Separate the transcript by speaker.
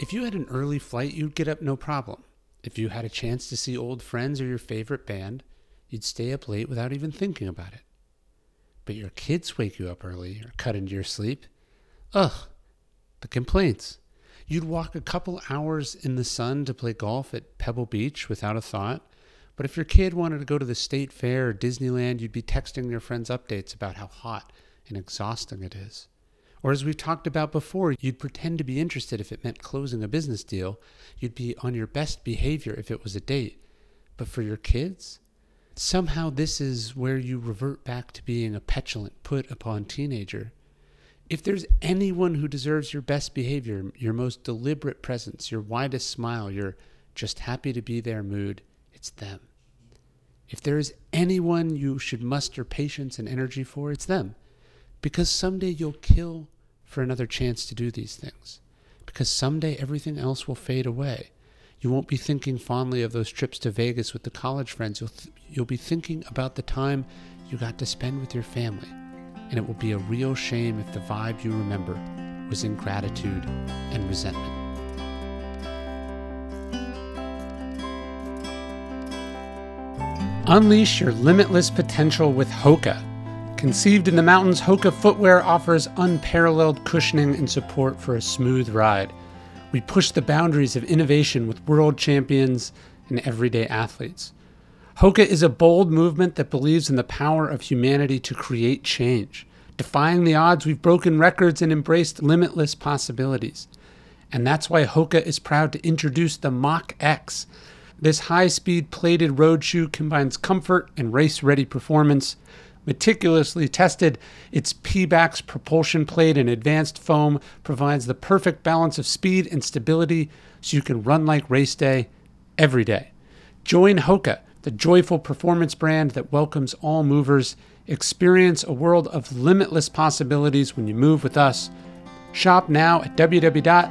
Speaker 1: If you had an early flight, you'd get up no problem. If you had a chance to see old friends or your favorite band, you'd stay up late without even thinking about it. But your kids wake you up early or cut into your sleep. Ugh, the complaints. You'd walk a couple hours in the sun to play golf at Pebble Beach without a thought. But if your kid wanted to go to the state fair or Disneyland, you'd be texting your friends updates about how hot and exhausting it is. Or as we've talked about before, you'd pretend to be interested if it meant closing a business deal. You'd be on your best behavior if it was a date. But for your kids, somehow this is where you revert back to being a petulant, put upon teenager. If there's anyone who deserves your best behavior, your most deliberate presence, your widest smile, your just happy to be there mood, it's them. If there is anyone you should muster patience and energy for, it's them. Because someday you'll kill for another chance to do these things. Because someday everything else will fade away. You won't be thinking fondly of those trips to Vegas with the college friends. You'll, th- you'll be thinking about the time you got to spend with your family. And it will be a real shame if the vibe you remember was ingratitude and resentment. Unleash your limitless potential with Hoka. Conceived in the mountains, Hoka footwear offers unparalleled cushioning and support for a smooth ride. We push the boundaries of innovation with world champions and everyday athletes. Hoka is a bold movement that believes in the power of humanity to create change. Defying the odds, we've broken records and embraced limitless possibilities. And that's why Hoka is proud to introduce the Mach X. This high speed plated road shoe combines comfort and race ready performance. Meticulously tested, its Pebax propulsion plate and advanced foam provides the perfect balance of speed and stability so you can run like race day every day. Join Hoka, the joyful performance brand that welcomes all movers. Experience a world of limitless possibilities when you move with us. Shop now at www.hoka.com.